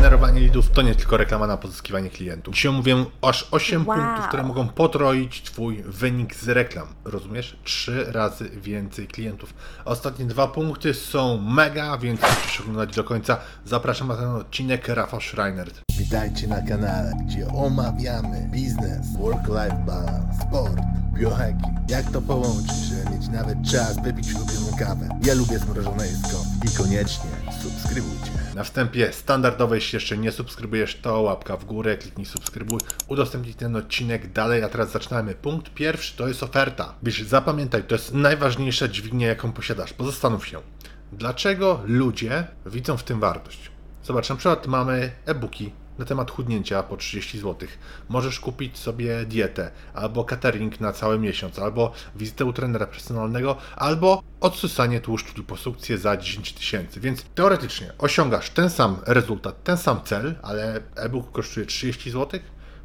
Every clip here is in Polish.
Generowanie leadów to nie tylko reklama na pozyskiwanie klientów. Dzisiaj mówię aż 8 Wow. punktów, które mogą potroić Twój wynik z reklam. Rozumiesz? Trzy razy więcej klientów. Ostatnie dwa punkty są mega, więc musisz oglądać do końca. Zapraszam na ten odcinek Rafał Schreiner. Witajcie na kanale, gdzie omawiamy biznes, work-life balance, sport, biohacking. Jak to połączyć, żeby mieć nawet czas wypić ulubioną Ja lubię zmrożone jedzko i koniecznie subskrybujcie. Na wstępie standardowe, jeśli jeszcze nie subskrybujesz, to łapka w górę, kliknij subskrybuj, udostępnij ten odcinek dalej, a teraz zaczynamy. Punkt pierwszy to jest oferta. Wiesz, zapamiętaj, to jest najważniejsza dźwignia, jaką posiadasz. Pozastanów się, dlaczego ludzie widzą w tym wartość. Zobacz, na przykład mamy e-booki na temat chudnięcia po 30 zł. Możesz kupić sobie dietę, albo catering na cały miesiąc, albo wizytę u trenera personalnego, albo odsysanie tłuszczu liposukcję za 10 tysięcy. Więc teoretycznie osiągasz ten sam rezultat, ten sam cel, ale e-book kosztuje 30 zł,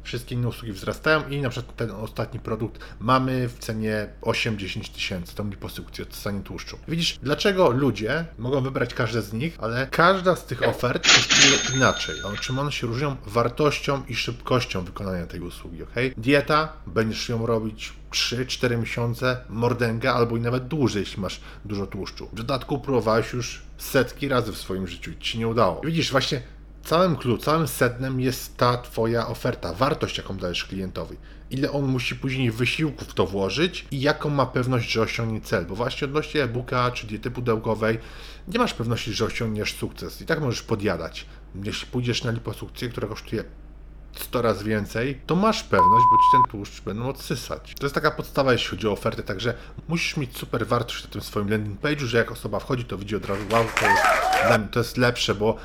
wszystkie inne usługi wzrastają i na przykład ten ostatni produkt mamy w cenie 8-10 tysięcy, tą liposukcję, odsysanie tłuszczu. Widzisz, dlaczego ludzie mogą wybrać każde z nich, ale każda z tych ofert kosztuje inaczej. O czym one się różnią? Wartością i szybkością wykonania tej usługi, ok? Dieta, będziesz ją robić 3-4 miesiące, mordęga albo i nawet dłużej, jeśli masz dużo tłuszczu. W dodatku próbowałeś już setki razy w swoim życiu i ci się nie udało. Widzisz, właśnie całym clue, całym sednem jest ta Twoja oferta, wartość, jaką dajesz klientowi. Ile on musi później wysiłku w to włożyć i jaką ma pewność, że osiągnie cel. Bo właśnie odnośnie e-booka czy diety pudełkowej nie masz pewności, że osiągniesz sukces. I tak możesz podjadać. Jeśli pójdziesz na liposukcję, która kosztuje 100 razy więcej, to masz pewność, bo ci ten tłuszcz będą odsysać. To jest taka podstawa, jeśli chodzi o ofertę, także musisz mieć super wartość na tym swoim landing page'u, że jak osoba wchodzi, to widzi od razu, wow, to jest, to jest lepsze, bo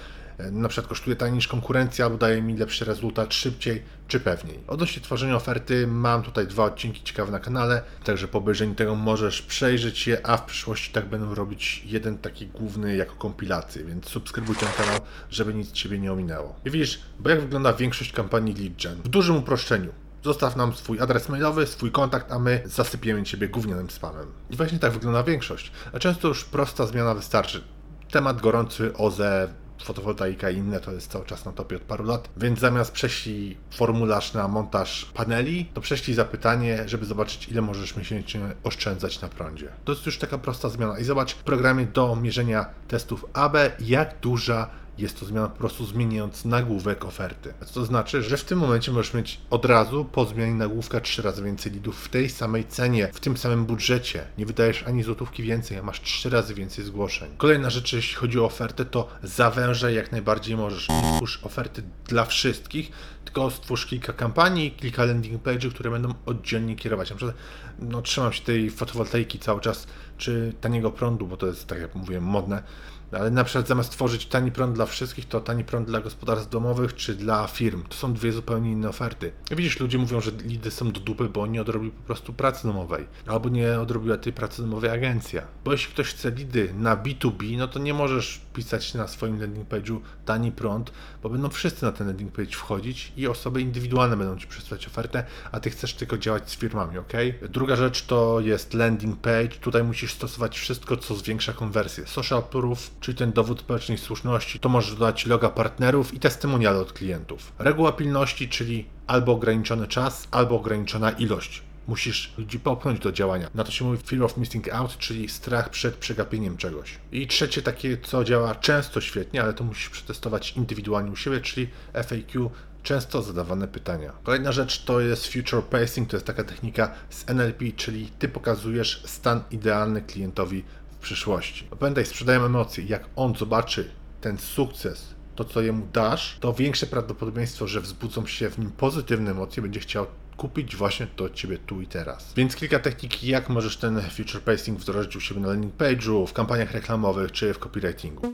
na przykład kosztuje taniej niż konkurencja, albo daje mi lepszy rezultat szybciej czy pewniej. Odnośnie tworzenia oferty mam tutaj dwa odcinki ciekawe na kanale, także po obejrzeniu tego możesz przejrzeć je, a w przyszłości tak będę robić jeden taki główny jako kompilację, więc subskrybuj ten kanał, żeby nic Ciebie nie ominęło. I widzisz, bo jak wygląda większość kampanii lead gen? W dużym uproszczeniu. Zostaw nam swój adres mailowy, swój kontakt, a my zasypiemy Ciebie gównianym spamem. I właśnie tak wygląda większość. A często już prosta zmiana wystarczy. Temat gorący, OZE, fotowoltaika i inne to jest cały czas na topie od paru lat, więc zamiast prześlij formularz na montaż paneli, to prześlij zapytanie, żeby zobaczyć ile możesz miesięcznie oszczędzać na prądzie. To jest już taka prosta zmiana i zobacz w programie do mierzenia testów AB, jak duża jest to zmiana po prostu zmieniając nagłówek oferty. Co to znaczy, że w tym momencie możesz mieć od razu po zmianie nagłówka trzy razy więcej lidów w tej samej cenie, w tym samym budżecie. Nie wydajesz ani złotówki więcej, a masz trzy razy więcej zgłoszeń. Kolejna rzecz, jeśli chodzi o ofertę, to zawężaj jak najbardziej możesz. Nie stwórz oferty dla wszystkich, tylko stwórz kilka kampanii, kilka landing page'ów, które będą oddzielnie kierować. Na przykład, no, trzymam się tej fotowoltaiki cały czas, czy taniego prądu, bo to jest, tak jak mówiłem, modne. Ale na przykład zamiast tworzyć tani prąd dla wszystkich, to tani prąd dla gospodarstw domowych czy dla firm. To są dwie zupełnie inne oferty. Widzisz, ludzie mówią, że lidy są do dupy, bo nie odrobił po prostu pracy domowej. Albo nie odrobiła tej pracy domowej agencja. Bo jeśli ktoś chce lidy na B2B, no to nie możesz pisać na swoim landing page'u tani prąd, bo będą wszyscy na ten landing page wchodzić i osoby indywidualne będą ci przesłać ofertę, a ty chcesz tylko działać z firmami, ok? Druga rzecz to jest landing page. Tutaj musisz stosować wszystko, co zwiększa konwersję. Social proof, czyli ten dowód społecznej słuszności, to możesz dodać loga partnerów i testymoniale od klientów. Reguła pilności, czyli albo ograniczony czas, albo ograniczona ilość. Musisz ludzi popchnąć do działania. Na to się mówi fear of missing out, czyli strach przed przegapieniem czegoś. I trzecie takie, co działa często świetnie, ale to musisz przetestować indywidualnie u siebie, czyli FAQ, często zadawane pytania. Kolejna rzecz to jest future pacing, to jest taka technika z NLP, czyli ty pokazujesz stan idealny klientowi przyszłości. Pamiętaj, sprzedają emocje. Jak on zobaczy ten sukces, to co jemu dasz, to większe prawdopodobieństwo, że wzbudzą się w nim pozytywne emocje, będzie chciał kupić właśnie to od Ciebie tu i teraz. Więc kilka technik, jak możesz ten future pacing wdrożyć u siebie na landing page'u, w kampaniach reklamowych czy w copywritingu.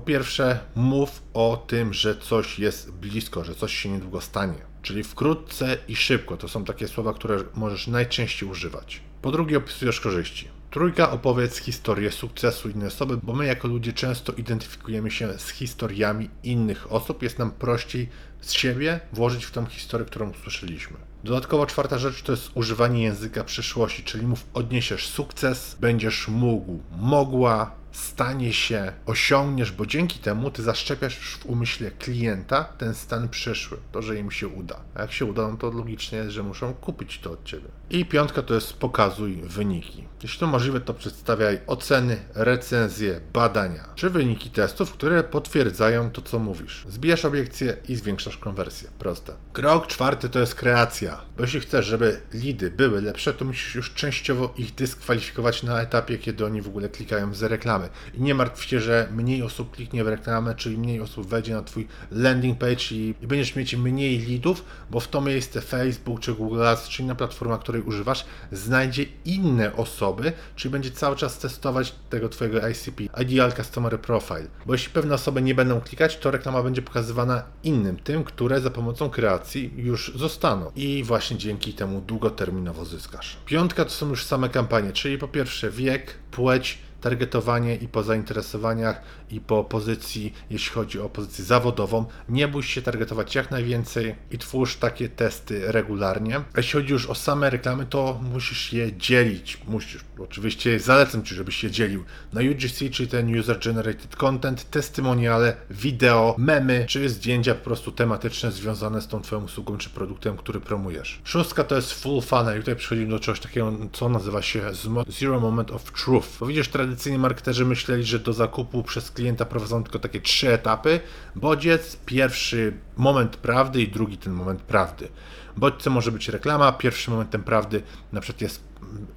Po pierwsze, mów o tym, że coś jest blisko, że coś się niedługo stanie. Czyli wkrótce i szybko to są takie słowa, które możesz najczęściej używać. Po drugie, opisujesz korzyści. Trójka, opowiedz historię sukcesu innej osoby, bo my jako ludzie często identyfikujemy się z historiami innych osób. Jest nam prościej z siebie włożyć w tą historię, którą usłyszeliśmy. Dodatkowo czwarta rzecz to jest używanie języka przyszłości, czyli mów odniesiesz sukces, będziesz mógł, mogła, stanie się, osiągniesz, bo dzięki temu ty zaszczepiasz w umyśle klienta ten stan przyszły, to, że im się uda. A jak się uda, no to logicznie jest, że muszą kupić to od ciebie. I piątka to jest pokazuj wyniki. Jeśli to możliwe, to przedstawiaj oceny, recenzje, badania, czy wyniki testów, które potwierdzają to, co mówisz. Zbijasz obiekcje i zwiększasz konwersję. Proste. Krok czwarty to jest kreacja. Bo jeśli chcesz, żeby lidy były lepsze, to musisz już częściowo ich dyskwalifikować na etapie, kiedy oni w ogóle klikają z reklamy. I nie martw się, że mniej osób kliknie w reklamę, czyli mniej osób wejdzie na Twój landing page i, i będziesz mieć mniej lidów, bo w to miejsce Facebook czy Google Ads, czy inna platforma, której używasz, znajdzie inne osoby, czyli będzie cały czas testować tego Twojego ICP, Ideal Customer Profile. Bo jeśli pewne osoby nie będą klikać, to reklama będzie pokazywana innym, tym, które za pomocą kreacji już zostaną. I właśnie dzięki temu długoterminowo zyskasz. Piątka to są już same kampanie, czyli po pierwsze wiek, płeć, targetowanie i po zainteresowaniach i po pozycji, jeśli chodzi o pozycję zawodową. Nie bój się targetować jak najwięcej i twórz takie testy regularnie. Jeśli chodzi już o same reklamy, to musisz je dzielić. Musisz, oczywiście zalecam Ci, żebyś je dzielił na UGC, czyli ten User Generated Content, testymoniale, wideo, memy, czy zdjęcia po prostu tematyczne związane z tą Twoją usługą czy produktem, który promujesz. Szóstka to jest full funnel i tutaj przechodzimy do czegoś takiego, co nazywa się Zero Moment of Truth. Bo widzisz, tradycyjnie marketerzy myśleli, że do zakupu przez klienta prowadzą tylko takie trzy etapy. Bodziec, pierwszy moment prawdy i drugi ten moment prawdy. Bodźce może być reklama, pierwszym momentem prawdy na przykład jest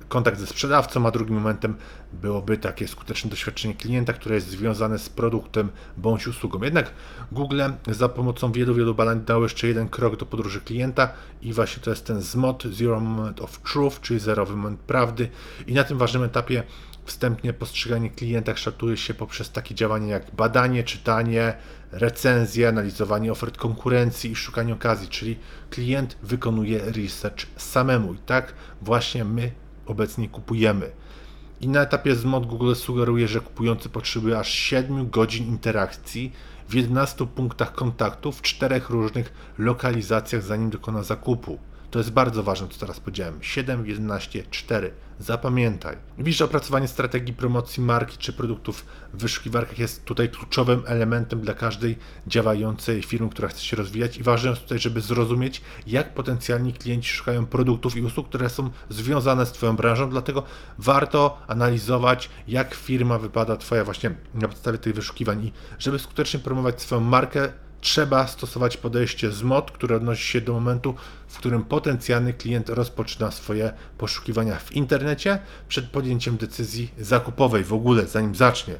kontakt ze sprzedawcą, a drugim momentem byłoby takie skuteczne doświadczenie klienta, które jest związane z produktem bądź usługą. Jednak Google za pomocą wielu, wielu badań dał jeszcze jeden krok do podróży klienta i właśnie to jest ten ZMOT, Zero Moment of Truth, czyli zerowy moment prawdy i na tym ważnym etapie Wstępnie postrzeganie klienta kształtuje się poprzez takie działania jak badanie, czytanie, recenzje, analizowanie ofert konkurencji i szukanie okazji, czyli klient wykonuje research samemu i tak właśnie my obecnie kupujemy. I na etapie ZMOD Google sugeruje, że kupujący potrzebuje aż 7 godzin interakcji w 11 punktach kontaktu w czterech różnych lokalizacjach, zanim dokona zakupu. To jest bardzo ważne, co teraz powiedziałem. 7, 11, 4. Zapamiętaj. Widzisz, opracowanie strategii promocji marki czy produktów w wyszukiwarkach jest tutaj kluczowym elementem dla każdej działającej firmy, która chce się rozwijać i ważne jest tutaj, żeby zrozumieć, jak potencjalni klienci szukają produktów i usług, które są związane z Twoją branżą, dlatego warto analizować, jak firma wypada Twoja właśnie na podstawie tych wyszukiwań i żeby skutecznie promować swoją markę, trzeba stosować podejście z mod, które odnosi się do momentu, w którym potencjalny klient rozpoczyna swoje poszukiwania w internecie przed podjęciem decyzji zakupowej w ogóle, zanim zacznie.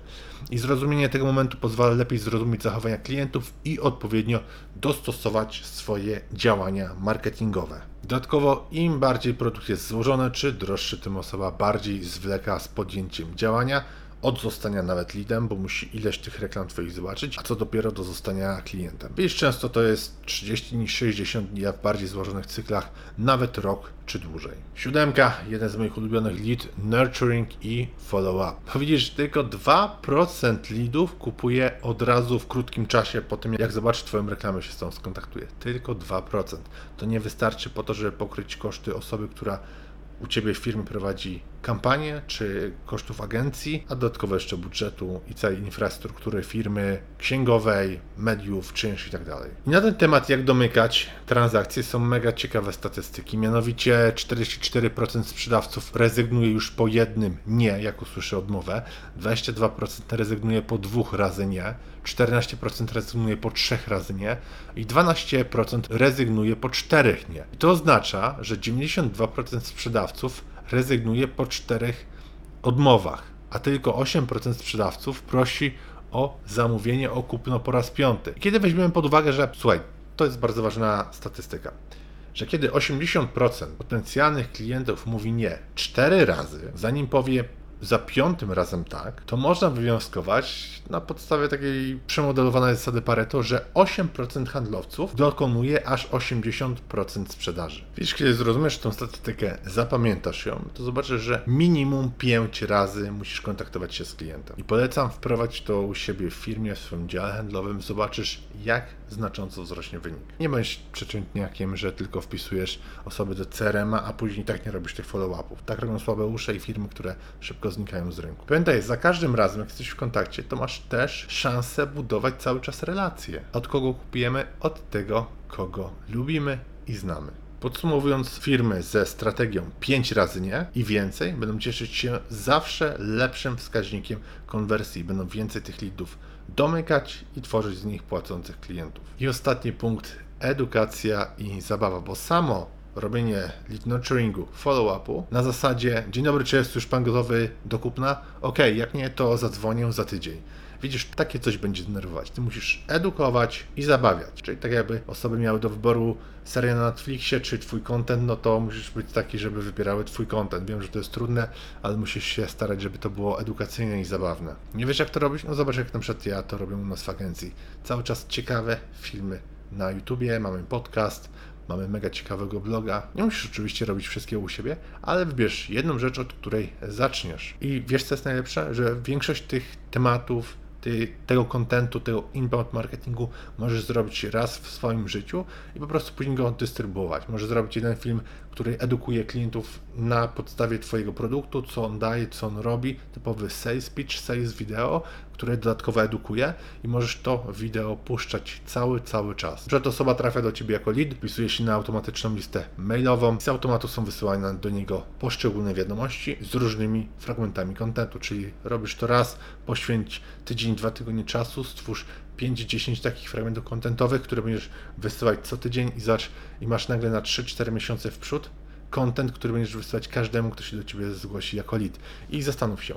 I zrozumienie tego momentu pozwala lepiej zrozumieć zachowania klientów i odpowiednio dostosować swoje działania marketingowe. Dodatkowo, im bardziej produkt jest złożony czy droższy, tym osoba bardziej zwleka z podjęciem działania od zostania nawet leadem, bo musi ileś tych reklam Twoich zobaczyć, a co dopiero do zostania klientem. Wiesz, często to jest 30 dni, 60 dni, a w bardziej złożonych cyklach nawet rok czy dłużej. Siódemka, jeden z moich ulubionych lead, nurturing i follow-up. Widzisz, tylko 2% leadów kupuje od razu w krótkim czasie po tym, jak zobaczy Twoją reklamę, się z tą skontaktuje. Tylko 2%. To nie wystarczy po to, żeby pokryć koszty osoby, która u Ciebie w firmie prowadzi kampanię, czy kosztów agencji, a dodatkowo jeszcze budżetu i całej infrastruktury firmy, księgowej, mediów, czynsz i tak dalej. I na ten temat, jak domykać transakcje, są mega ciekawe statystyki. Mianowicie 44% sprzedawców rezygnuje już po jednym nie, jak usłyszy odmowę, 22% rezygnuje po dwóch razy nie, 14% rezygnuje po trzech razy nie i 12% rezygnuje po czterech nie. I to oznacza, że 92% sprzedawców rezygnuje po czterech odmowach, a tylko 8% sprzedawców prosi o zamówienie, o kupno po raz piąty. Kiedy weźmiemy pod uwagę, że słuchaj, to jest bardzo ważna statystyka, że kiedy 80% potencjalnych klientów mówi nie cztery razy, zanim powie za piątym razem tak, to można wywnioskować na podstawie takiej przemodelowanej zasady Pareto, że 8% handlowców dokonuje aż 80% sprzedaży. Widzisz, kiedy zrozumiesz tą statystykę, zapamiętasz ją, to zobaczysz, że minimum 5 razy musisz kontaktować się z klientem. I polecam wprowadzić to u siebie w firmie, w swoim dziale handlowym, zobaczysz, jak znacząco wzrośnie wynik. Nie bądź przeciętniakiem, że tylko wpisujesz osoby do CRM-a, a później tak nie robisz tych follow-upów. Tak robią słabe usze i firmy, które szybko znikają z rynku. Pamiętaj, za każdym razem, jak jesteś w kontakcie, to masz też szansę budować cały czas relacje. Od kogo kupujemy? Od tego, kogo lubimy i znamy. Podsumowując, firmy ze strategią 5 razy nie i więcej będą cieszyć się zawsze lepszym wskaźnikiem konwersji, będą więcej tych leadów domykać i tworzyć z nich płacących klientów. I ostatni punkt edukacja i zabawa, bo samo robienie lead nurturingu, follow-upu na zasadzie dzień dobry, czy jest już pan gotowy do kupna? Ok, jak nie, to zadzwonię za tydzień. Widzisz, takie coś będzie denerwować. Ty musisz edukować i zabawiać. Czyli tak jakby osoby miały do wyboru serię na Netflixie czy twój content, no to musisz być taki, żeby wybierały twój content. Wiem, że to jest trudne, ale musisz się starać, żeby to było edukacyjne i zabawne. Nie wiesz jak to robić? No zobacz jak na przykład ja to robię u nas w agencji. Cały czas ciekawe filmy na YouTubie, mamy podcast, mamy mega ciekawego bloga. Nie musisz oczywiście robić wszystkiego u siebie, ale wybierz jedną rzecz, od której zaczniesz. I wiesz co jest najlepsze? Że większość tych tematów, tego kontentu, tego inbound marketingu możesz zrobić raz w swoim życiu i po prostu później go dystrybuować. Możesz zrobić jeden film, który edukuje klientów na podstawie Twojego produktu, co on daje, co on robi, typowy sales pitch, sales video, które dodatkowo edukuje i możesz to wideo puszczać cały, cały czas. Przed osoba trafia do Ciebie jako lead, wpisuje się na automatyczną listę mailową z automatu są wysyłane do niego poszczególne wiadomości z różnymi fragmentami kontentu, czyli robisz to raz, poświęć tydzień, dwa tygodnie czasu, stwórz 5-10 takich fragmentów kontentowych, które będziesz wysyłać co tydzień i zacz i masz nagle na 3-4 miesiące w przód content, który będziesz wysyłać każdemu, kto się do Ciebie zgłosi jako lead. I zastanów się,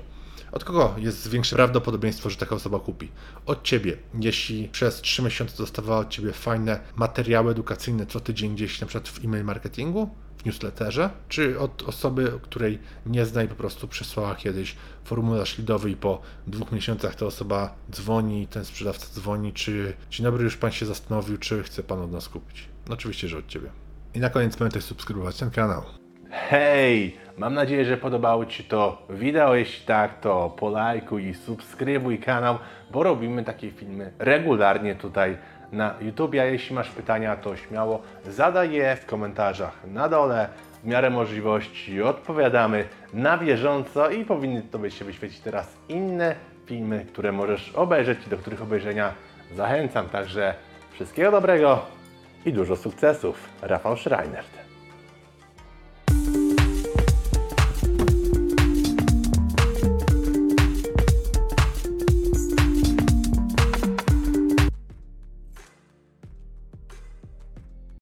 od kogo jest większe prawdopodobieństwo, że taka osoba kupi? Od Ciebie. Jeśli przez 3 miesiące dostawała od Ciebie fajne materiały edukacyjne co tydzień gdzieś na przykład w e-mail marketingu, w newsletterze, czy od osoby, której nie zna i po prostu przesłała kiedyś formularz lidowy i po dwóch miesiącach ta osoba dzwoni, ten sprzedawca dzwoni, czy dzień dobry, już Pan się zastanowił, czy chce Pan od nas kupić? No oczywiście, że od Ciebie. I na koniec pamiętaj subskrybować ten kanał. Hej! Mam nadzieję, że podobało Ci to wideo. Jeśli tak, to polajkuj i subskrybuj kanał, bo robimy takie filmy regularnie tutaj na YouTube. A jeśli masz pytania, to śmiało zadaj je w komentarzach na dole. W miarę możliwości odpowiadamy na bieżąco i powinny Tobie się wyświecić teraz inne filmy, które możesz obejrzeć i do których obejrzenia zachęcam. Także wszystkiego dobrego i dużo sukcesów. Rafał Schreinert.